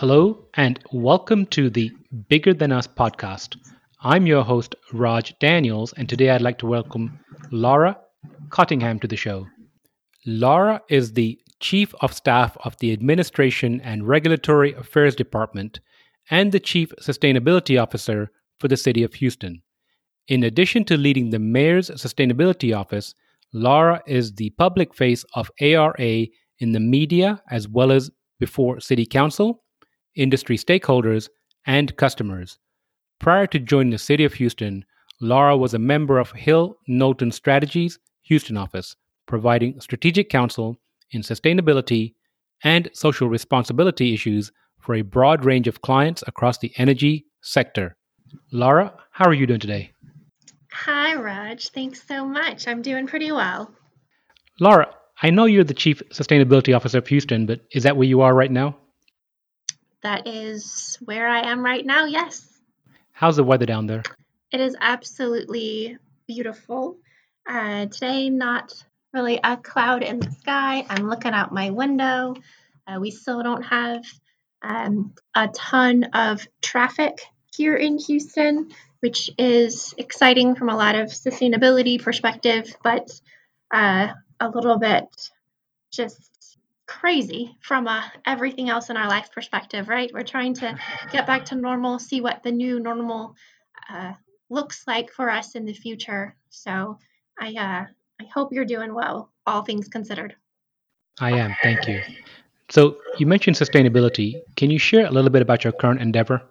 Hello, and welcome to the Bigger Than Us podcast. I'm your host, Raj Daniels, and today I'd like to welcome Laura Cottingham to the show. Laura is the Chief of Staff of the Administration and Regulatory Affairs Department and the Chief Sustainability Officer for the City of Houston. In addition to leading the Mayor's Sustainability Office, Laura is the public face of ARA in the media as well as before City Council industry stakeholders, and customers. Prior to joining the City of Houston, Laura was a member of Hill Knowlton Strategies Houston office, providing strategic counsel in sustainability and social responsibility issues for a broad range of clients across the energy sector. Laura, how are you doing today? Hi, Raj. Thanks so much. I'm doing pretty well. Laura, I know you're the Chief Sustainability Officer of Houston, but is that where you are right now? That is where I am right now, yes. How's the weather down there? It is absolutely beautiful. Uh, today, not really a cloud in the sky. I'm looking out my window. Uh, we still don't have um, a ton of traffic here in Houston, which is exciting from a lot of sustainability perspective, but uh, a little bit just crazy from a everything else in our life perspective, right? We're trying to get back to normal, see what the new normal uh, looks like for us in the future. So I uh, I hope you're doing well, all things considered. I am, thank you. So you mentioned sustainability. Can you share a little bit about your current endeavor?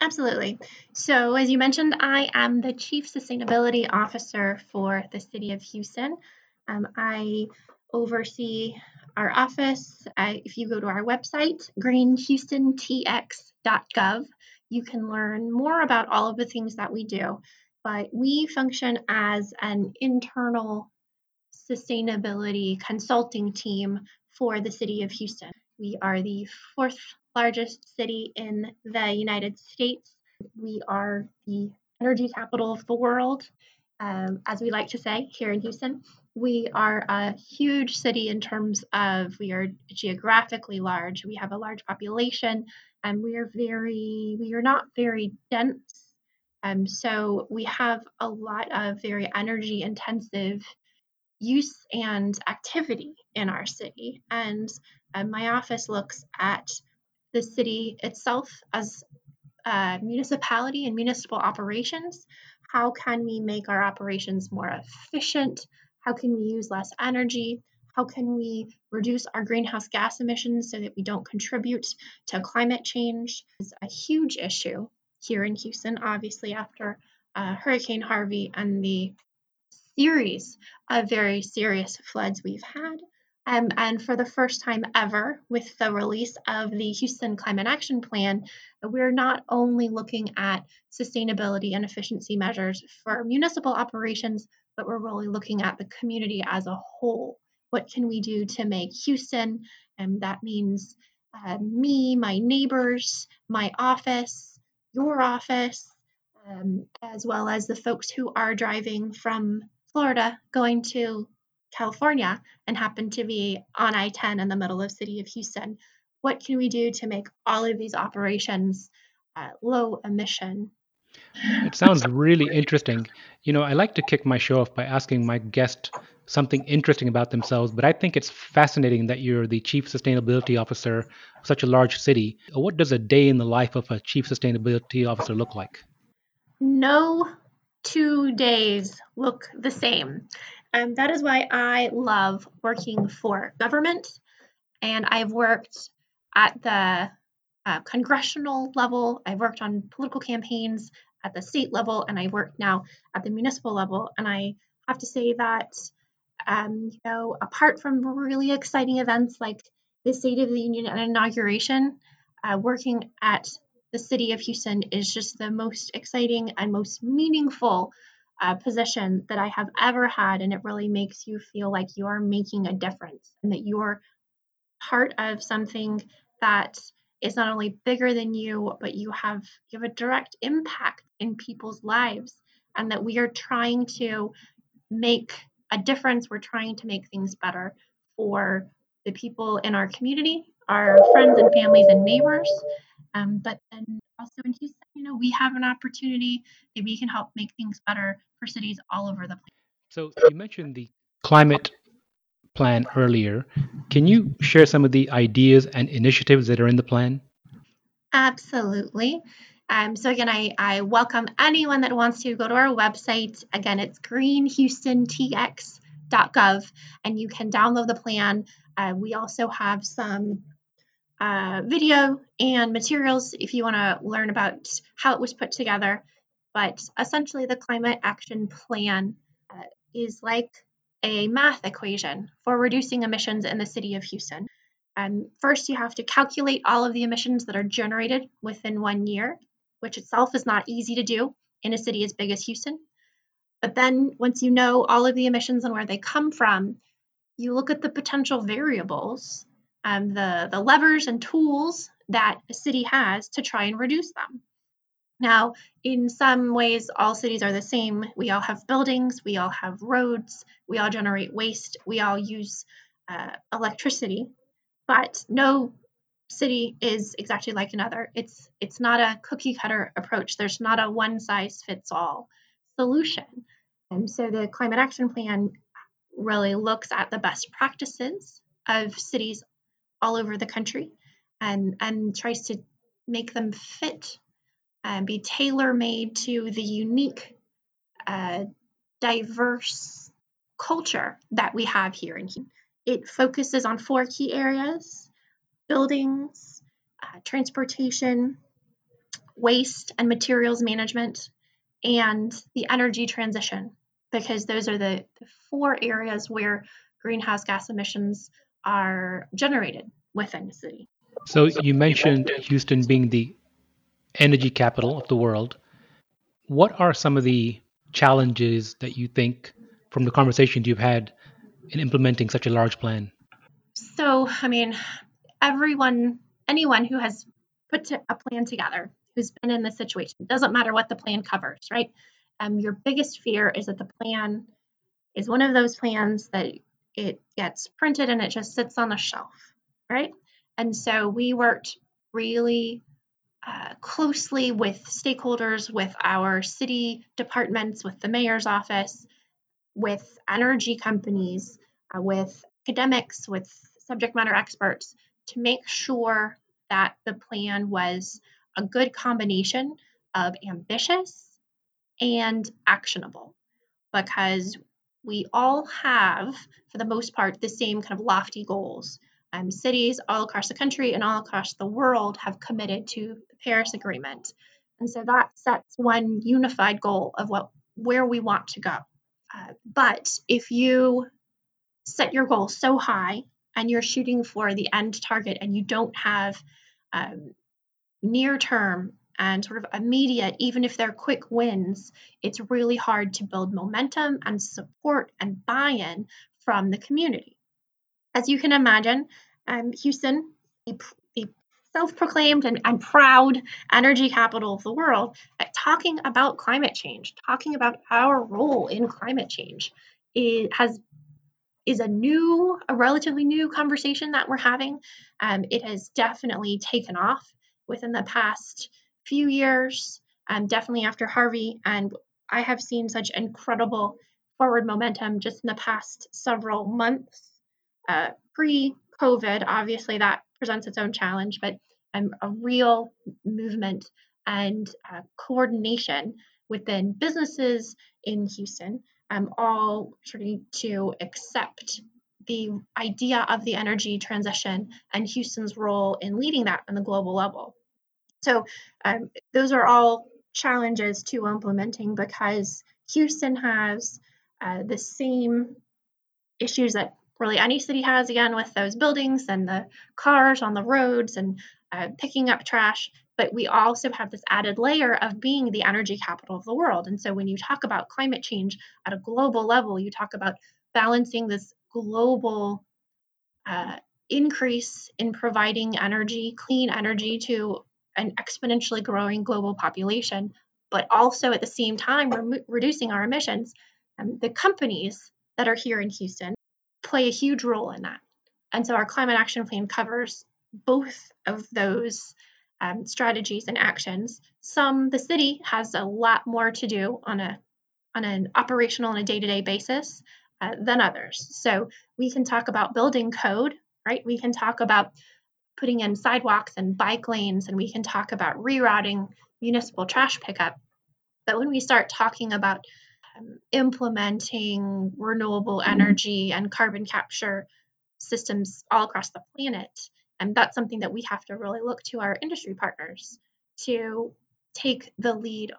Absolutely. So, as you mentioned, I am the Chief Sustainability Officer for the City of Houston. Um, I oversee our office. If you go to our website, greenhoustontx.gov, you can learn more about all of the things that we do. But we function as an internal sustainability consulting team for the city of Houston. We are the fourth largest city in the United States. We are the energy capital of the world, um, as we like to say here in Houston. We are a huge city in terms of we are geographically large. We have a large population, and we are very we are not very dense. Um, so we have a lot of very energy intensive use and activity in our city. And uh, my office looks at the city itself as a municipality and municipal operations. How can we make our operations more efficient, how can we use less energy? How can we reduce our greenhouse gas emissions so that we don't contribute to climate change? It's a huge issue here in Houston, obviously, after uh, Hurricane Harvey and the series of very serious floods we've had. Um, and for the first time ever, with the release of the Houston Climate Action Plan, we're not only looking at sustainability and efficiency measures for municipal operations, but we're really looking at the community as a whole. What can we do to make Houston? And that means uh, me, my neighbors, my office, your office, um, as well as the folks who are driving from Florida going to California and happen to be on I 10 in the middle of city of Houston. What can we do to make all of these operations uh, low emission it sounds really interesting. You know, I like to kick my show off by asking my guest something interesting about themselves, but I think it's fascinating that you're the chief sustainability officer of such a large city. What does a day in the life of a chief sustainability officer look like? No two days look the same. And that is why I love working for government. And I've worked at the uh, congressional level, I've worked on political campaigns, at the state level and I work now at the municipal level. And I have to say that, um, you know, apart from really exciting events like the State of the Union and inauguration, uh, working at the city of Houston is just the most exciting and most meaningful uh, position that I have ever had. And it really makes you feel like you are making a difference and that you're part of something that is not only bigger than you, but you have you have a direct impact in people's lives, and that we are trying to make a difference. We're trying to make things better for the people in our community our friends and families and neighbors. Um, but then also in Houston, you know, we have an opportunity that we can help make things better for cities all over the place. So you mentioned the climate plan earlier. Can you share some of the ideas and initiatives that are in the plan? Absolutely. Um, so again, I, I welcome anyone that wants to go to our website. Again, it's greenhoustontx.gov, and you can download the plan. Uh, we also have some uh, video and materials if you want to learn about how it was put together. But essentially, the climate action plan uh, is like a math equation for reducing emissions in the city of Houston. Um, first, you have to calculate all of the emissions that are generated within one year, which itself is not easy to do in a city as big as Houston. But then, once you know all of the emissions and where they come from, you look at the potential variables, um, the, the levers and tools that a city has to try and reduce them. Now, in some ways, all cities are the same. We all have buildings, we all have roads, we all generate waste, we all use uh, electricity, but no city is exactly like another. It's it's not a cookie cutter approach. There's not a one size fits all solution. And so the climate action plan really looks at the best practices of cities all over the country and and tries to make them fit and be tailor made to the unique, uh, diverse culture that we have here in Houston. It focuses on four key areas buildings, uh, transportation, waste and materials management, and the energy transition, because those are the, the four areas where greenhouse gas emissions are generated within the city. So you mentioned Houston being the energy capital of the world. What are some of the challenges that you think from the conversations you've had in implementing such a large plan? So, I mean, everyone, anyone who has put a plan together, who's been in this situation, doesn't matter what the plan covers, right? Um, your biggest fear is that the plan is one of those plans that it gets printed and it just sits on a shelf, right? And so we worked really uh, closely with stakeholders, with our city departments, with the mayor's office, with energy companies, uh, with academics, with subject matter experts to make sure that the plan was a good combination of ambitious and actionable because we all have, for the most part, the same kind of lofty goals. Um, cities all across the country and all across the world have committed to the Paris Agreement. And so that sets one unified goal of what where we want to go. Uh, but if you set your goal so high and you're shooting for the end target and you don't have um, near term and sort of immediate, even if they're quick wins, it's really hard to build momentum and support and buy in from the community. As you can imagine, um, Houston, the, self proclaimed and, and, proud energy capital of the world, uh, talking about climate change, talking about our role in climate change, it has is a new, a relatively new conversation that we're having. Um, it has definitely taken off within the past few years, um, definitely after Harvey. And I have seen such incredible forward momentum just in the past several months. Uh, Pre COVID, obviously, that presents its own challenge, but um, a real movement and uh, coordination within businesses in Houston um, all starting to accept the idea of the energy transition and Houston's role in leading that on the global level. So, um, those are all challenges to implementing because Houston has uh, the same issues that really any city has, again, with those buildings and the cars on the roads and uh, picking up trash but we also have this added layer of being the energy capital of the world. And so when you talk about climate change at a global level, you talk about balancing this global uh, increase in providing energy, clean energy to an exponentially growing global population, but also at the same time re- reducing our emissions. Um, the companies that are here in Houston play a huge role in that. And so our climate action plan covers both of those um, strategies and actions. Some the city has a lot more to do on a on an operational and a day-to-day basis uh, than others. So we can talk about building code, right? We can talk about putting in sidewalks and bike lanes, and we can talk about rerouting municipal trash pickup. But when we start talking about um, implementing renewable energy and carbon capture systems all across the planet, and that's something that we have to really look to our industry partners to take the lead.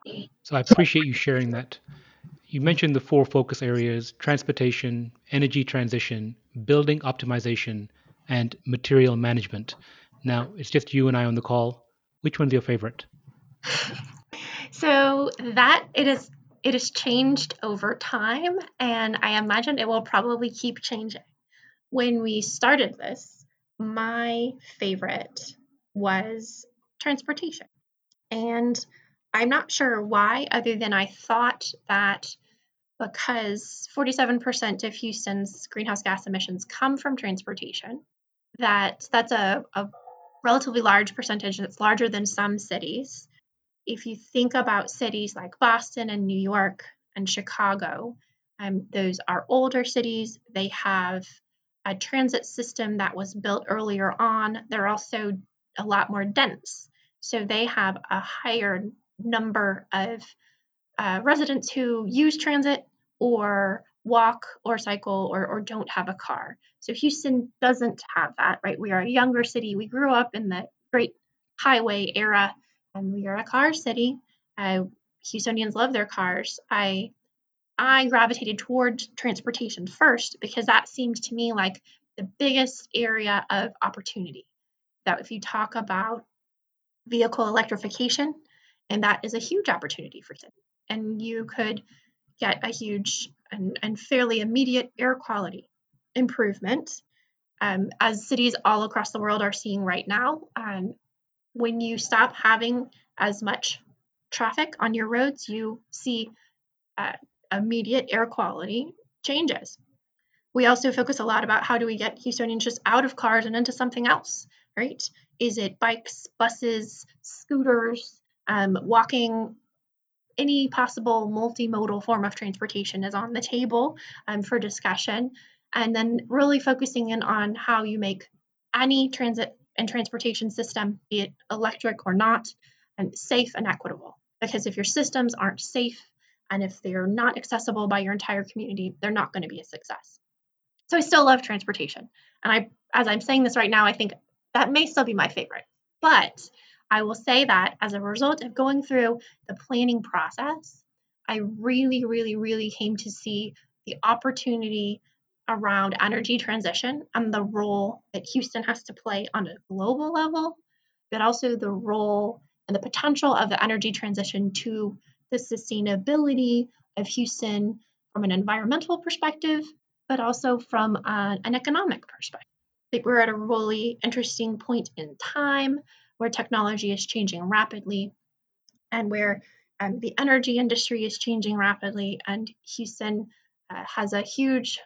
So I appreciate you sharing that. You mentioned the four focus areas transportation, energy transition, building optimization, and material management. Now, it's just you and I on the call. Which one's your favorite? So that it is it has changed over time and I imagine it will probably keep changing. When we started this, my favorite was transportation. And I'm not sure why, other than I thought that because 47% of Houston's greenhouse gas emissions come from transportation, that that's a, a relatively large percentage that's larger than some cities. If you think about cities like Boston and New York and Chicago, um, those are older cities. They have a transit system that was built earlier on. They're also a lot more dense. So they have a higher number of uh, residents who use transit or walk or cycle or, or don't have a car. So Houston doesn't have that, right? We are a younger city. We grew up in the great highway era and we are a car city. Uh, Houstonians love their cars. I I gravitated towards transportation first because that seemed to me like the biggest area of opportunity. That if you talk about vehicle electrification, and that is a huge opportunity for cities, and you could get a huge and, and fairly immediate air quality improvement, um, as cities all across the world are seeing right now. Um, when you stop having as much traffic on your roads, you see uh, immediate air quality changes. We also focus a lot about how do we get Houstonians just out of cars and into something else, right? Is it bikes, buses, scooters, um, walking? Any possible multimodal form of transportation is on the table um, for discussion. And then really focusing in on how you make any transit and transportation system, be it electric or not, and safe and equitable. Because if your systems aren't safe and if they're not accessible by your entire community, they're not going to be a success. So I still love transportation. And I as I'm saying this right now, I think that may still be my favorite. But I will say that as a result of going through the planning process, I really, really, really came to see the opportunity around energy transition and the role that Houston has to play on a global level, but also the role and the potential of the energy transition to the sustainability of Houston from an environmental perspective, but also from an economic perspective. I think we're at a really interesting point in time where technology is changing rapidly and where um, the energy industry is changing rapidly, and Houston uh, has a huge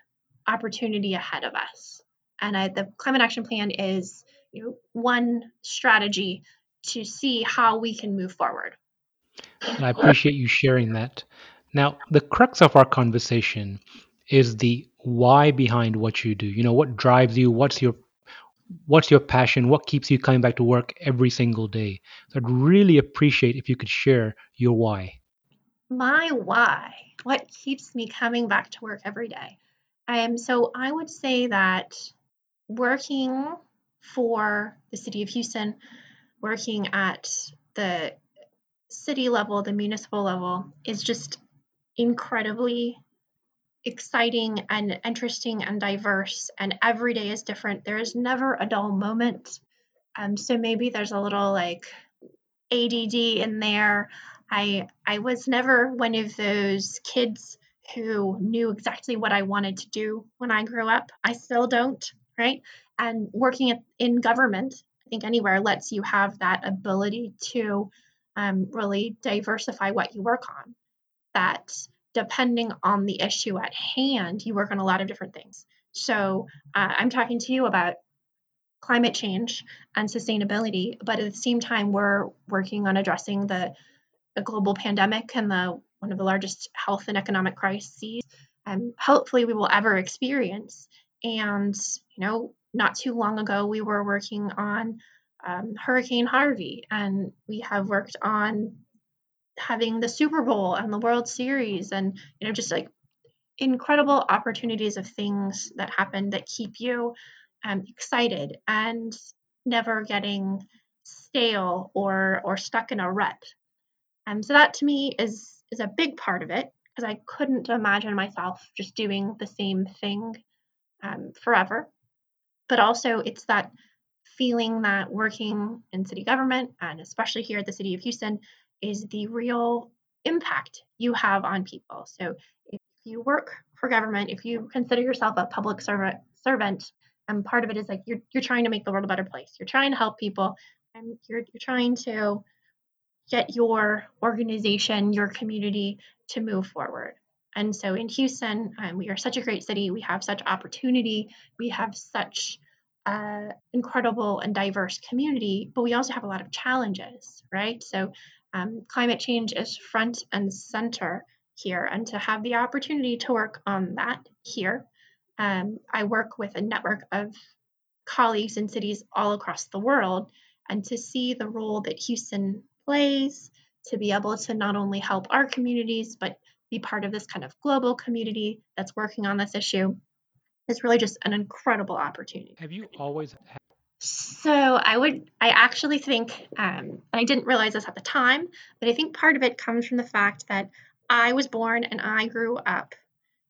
opportunity ahead of us. And I, the climate action plan is you know, one strategy to see how we can move forward. And I appreciate you sharing that. Now, the crux of our conversation is the why behind what you do. You know, what drives you? What's your what's your passion? What keeps you coming back to work every single day? So I'd really appreciate if you could share your why. My why, what keeps me coming back to work every day? Um, so I would say that working for the city of Houston, working at the city level, the municipal level, is just incredibly exciting and interesting and diverse, and every day is different. There is never a dull moment. Um, so maybe there's a little like ADD in there. I I was never one of those kids who knew exactly what I wanted to do when I grew up. I still don't, right? And working in government, I think anywhere lets you have that ability to um, really diversify what you work on. That depending on the issue at hand, you work on a lot of different things. So uh, I'm talking to you about climate change and sustainability, but at the same time, we're working on addressing the, the global pandemic and the one of the largest health and economic crises um, hopefully we will ever experience. And you know, not too long ago, we were working on um, Hurricane Harvey, and we have worked on having the Super Bowl and the World Series, and you know, just like incredible opportunities of things that happen that keep you um, excited and never getting stale or or stuck in a rut. And um, so that to me is is a big part of it because I couldn't imagine myself just doing the same thing um, forever. But also, it's that feeling that working in city government, and especially here at the city of Houston, is the real impact you have on people. So if you work for government, if you consider yourself a public servant, servant, and part of it is like you're you're trying to make the world a better place. You're trying to help people, and you're you're trying to get your organization, your community to move forward. And so in Houston, um, we are such a great city. We have such opportunity. We have such uh, incredible and diverse community, but we also have a lot of challenges, right? So um, climate change is front and center here, and to have the opportunity to work on that here, um, I work with a network of colleagues in cities all across the world, and to see the role that Houston plays to be able to not only help our communities, but be part of this kind of global community that's working on this issue is really just an incredible opportunity. Have you always so I would, I actually think, um, and I didn't realize this at the time, but I think part of it comes from the fact that I was born and I grew up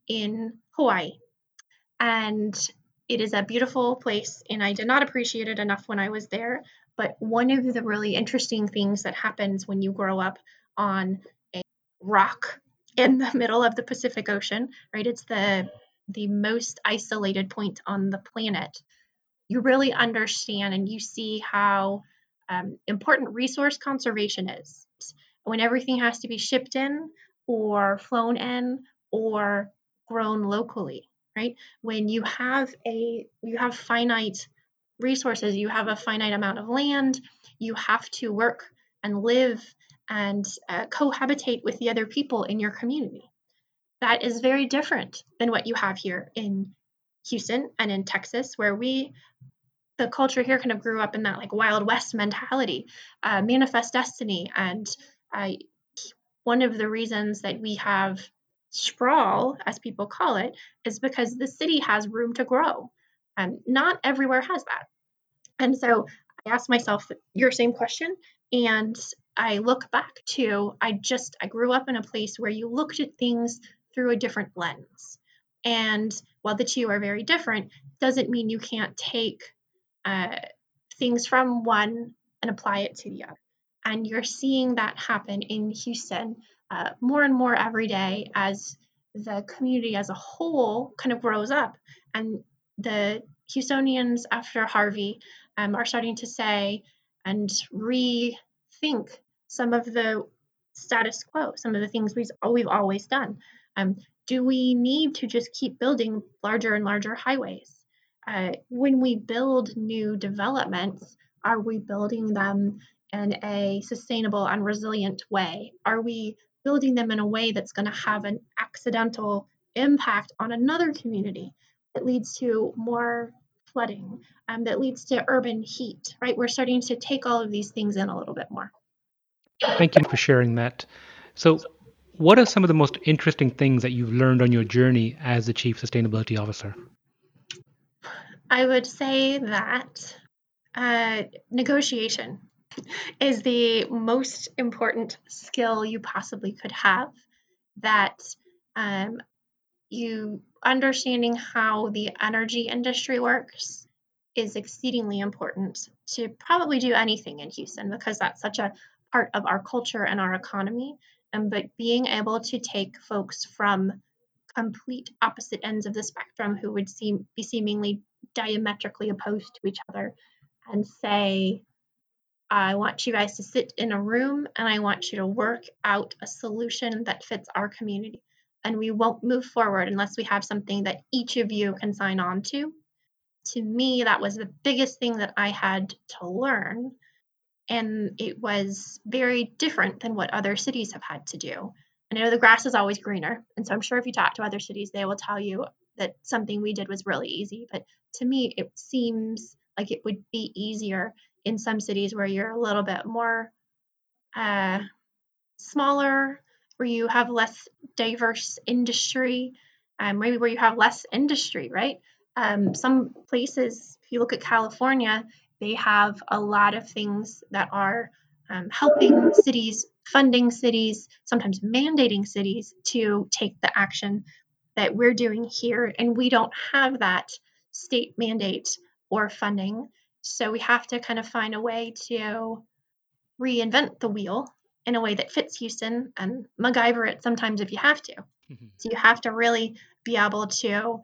in Hawaii. And it is a beautiful place, and I did not appreciate it enough when I was there. But one of the really interesting things that happens when you grow up on a rock in the middle of the Pacific Ocean, right? It's the the most isolated point on the planet. You really understand and you see how um, important resource conservation is. When everything has to be shipped in or flown in or grown locally, right? When you have a you have finite resources. You have a finite amount of land. You have to work and live and uh, cohabitate with the other people in your community. That is very different than what you have here in Houston and in Texas, where we, the culture here kind of grew up in that like Wild West mentality, uh, manifest destiny. And uh, one of the reasons that we have sprawl, as people call it, is because the city has room to grow. Um, not everywhere has that. And so I asked myself your same question and I look back to I just I grew up in a place where you looked at things through a different lens. And while the two are very different, doesn't mean you can't take uh, things from one and apply it to the other. And you're seeing that happen in Houston uh, more and more every day as the community as a whole kind of grows up and the Houstonians after Harvey um, are starting to say and rethink some of the status quo, some of the things we've, we've always done. Um, do we need to just keep building larger and larger highways? Uh, when we build new developments, are we building them in a sustainable and resilient way? Are we building them in a way that's going to have an accidental impact on another community that leads to more flooding, um, that leads to urban heat, right? We're starting to take all of these things in a little bit more. Thank you for sharing that. So, what are some of the most interesting things that you've learned on your journey as the Chief Sustainability Officer? I would say that uh, negotiation is the most important skill you possibly could have. That um, you understanding how the energy industry works is exceedingly important to probably do anything in Houston because that's such a part of our culture and our economy. And but being able to take folks from complete opposite ends of the spectrum who would seem be seemingly diametrically opposed to each other and say, I want you guys to sit in a room and I want you to work out a solution that fits our community and we won't move forward unless we have something that each of you can sign on to. to me, that was the biggest thing that I had to learn. And it was very different than what other cities have had to do. And I know the grass is always greener. And so I'm sure if you talk to other cities, they will tell you that something we did was really easy. But to me, it seems like it would be easier in some cities where you're a little bit more uh, smaller, where you have less diverse industry, um, maybe where you have less industry, right? Um, some places, if you look at California, they have a lot of things that are um, helping cities, funding cities, sometimes mandating cities to take the action that we're doing here. And we don't have that state mandate or funding. So we have to kind of find a way to reinvent the wheel in a way that fits Houston and MacGyver it sometimes if you have to. Mm-hmm. So you have to really be able to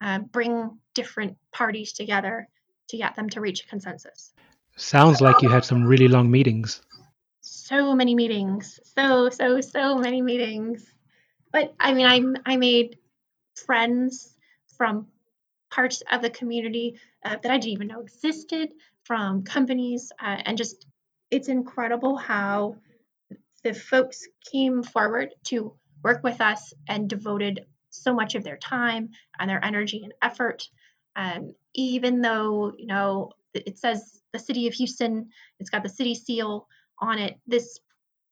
uh, bring different parties together to get them to reach a consensus. Sounds like you had some really long meetings. So many meetings, so so so many meetings. But I mean, I I made friends from parts of the community uh, that I didn't even know existed, from companies, uh, and just it's incredible how the folks came forward to work with us and devoted so much of their time and their energy and effort. Um, even though, you know, it says the city of Houston, it's got the city seal on it. This,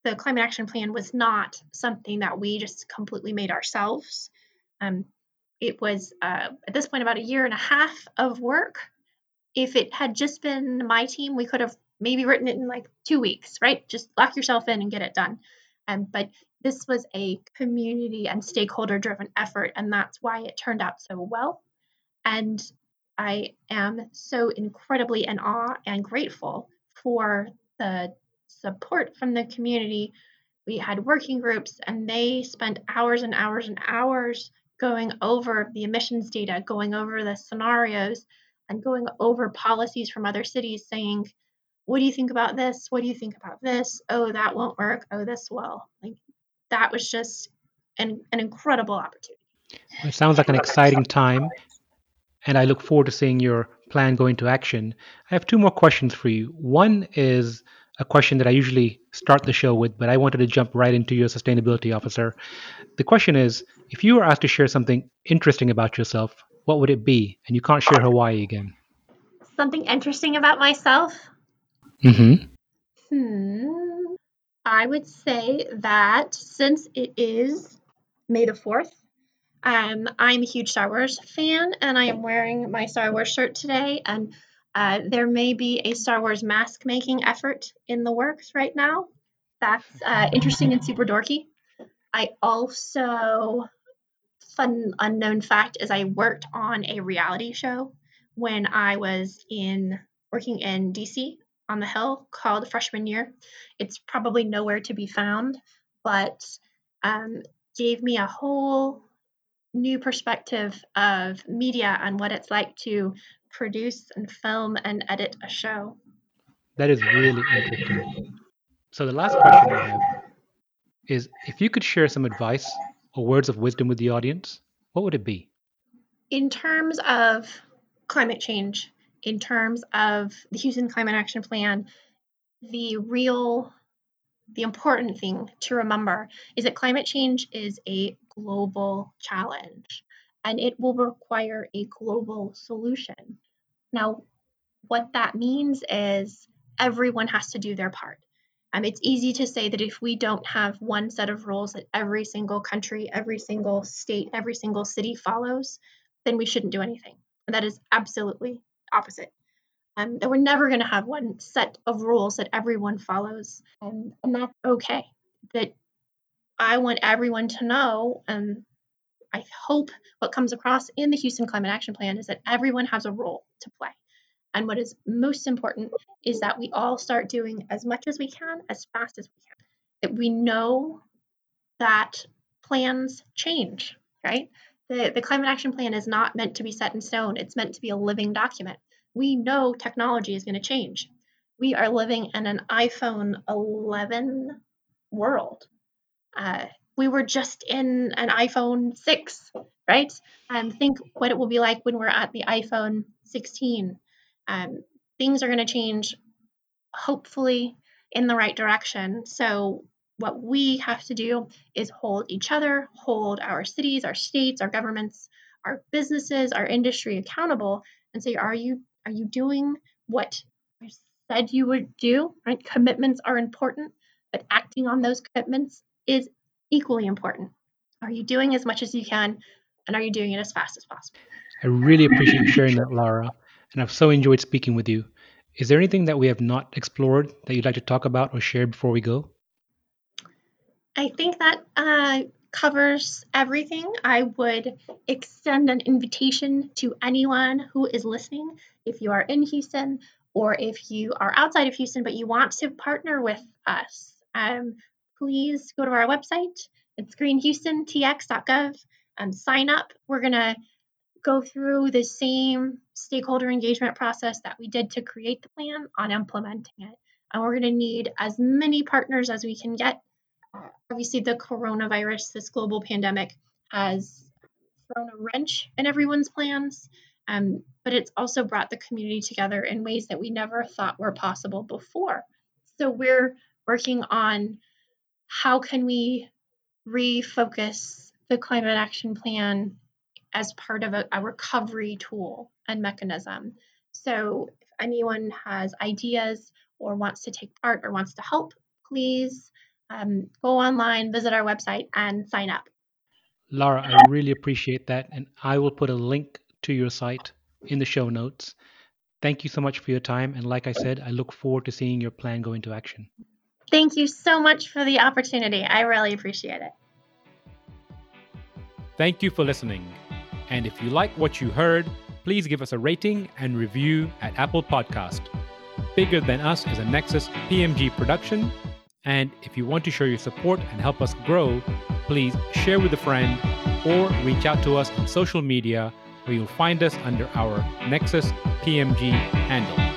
the climate action plan was not something that we just completely made ourselves. Um, it was uh, at this point about a year and a half of work. If it had just been my team, we could have maybe written it in like two weeks, right? Just lock yourself in and get it done. Um, but this was a community and stakeholder driven effort, and that's why it turned out so well. And I am so incredibly in awe and grateful for the support from the community. We had working groups, and they spent hours and hours and hours going over the emissions data, going over the scenarios, and going over policies from other cities saying, what do you think about this? What do you think about this? Oh, that won't work. Oh, this will. Like that was just an, an incredible opportunity. It sounds like an exciting time, and I look forward to seeing your plan go into action. I have two more questions for you. One is a question that I usually start the show with, but I wanted to jump right into your sustainability officer. The question is if you were asked to share something interesting about yourself, what would it be? And you can't share Hawaii again. Something interesting about myself? Mm-hmm. Hmm. I would say that since it is May the 4th, um, I'm a huge Star Wars fan and I am wearing my Star Wars shirt today. And uh, there may be a Star Wars mask making effort in the works right now. That's uh, interesting and super dorky. I also, fun unknown fact, is I worked on a reality show when I was in working in DC on the Hill called Freshman Year. It's probably nowhere to be found, but um, gave me a whole new perspective of media and what it's like to produce and film and edit a show. That is really interesting. So, the last question I have is if you could share some advice or words of wisdom with the audience, what would it be? In terms of climate change, in terms of the Houston Climate Action Plan, the real the important thing to remember is that climate change is a global challenge and it will require a global solution. Now, what that means is everyone has to do their part. Um, it's easy to say that if we don't have one set of rules that every single country, every single state, every single city follows, then we shouldn't do anything. And that is absolutely opposite. Um, that we're never going to have one set of rules that everyone follows, and, and that's okay. That I want everyone to know, and I hope what comes across in the Houston Climate Action Plan is that everyone has a role to play. And what is most important is that we all start doing as much as we can, as fast as we can. That we know that plans change, right? The, the climate action plan is not meant to be set in stone. It's meant to be a living document we know technology is going to change. We are living in an iPhone 11 world. Uh, we were just in an iPhone 6, right? Um, think what it will be like when we're at the iPhone 16. Um, things are going to change, hopefully, in the right direction. So, what we have to do is hold each other, hold our cities, our states, our governments, our businesses, our industry accountable, and say, are you are you doing what you said you would do? Right? Commitments are important, but acting on those commitments is equally important. Are you doing as much as you can, and are you doing it as fast as possible? I really appreciate you sharing that, Laura, and I've so enjoyed speaking with you. Is there anything that we have not explored that you'd like to talk about or share before we go? I think that uh, covers everything. I would extend an invitation to anyone who is listening. If you are in Houston or if you are outside of Houston but you want to partner with us, um, please go to our website. It's greenhoustontx.gov and sign up. We're going to go through the same stakeholder engagement process that we did to create the plan on implementing it. And we're going to need as many partners as we can get obviously the coronavirus, this global pandemic, has thrown a wrench in everyone's plans, um, but it's also brought the community together in ways that we never thought were possible before. So we're working on how can we refocus the climate action plan as part of a, a recovery tool and mechanism. So if anyone has ideas or wants to take part or wants to help, please um, go online, visit our website, and sign up. Laura, I really appreciate that. And I will put a link to your site in the show notes. Thank you so much for your time. And like I said, I look forward to seeing your plan go into action. Thank you so much for the opportunity. I really appreciate it. Thank you for listening. And if you like what you heard, please give us a rating and review at Apple Podcast. Bigger Than Us is a Nexus PMG production and if you want to show your support and help us grow, please share with a friend or reach out to us on social media where you'll find us under our Nexus PMG handle.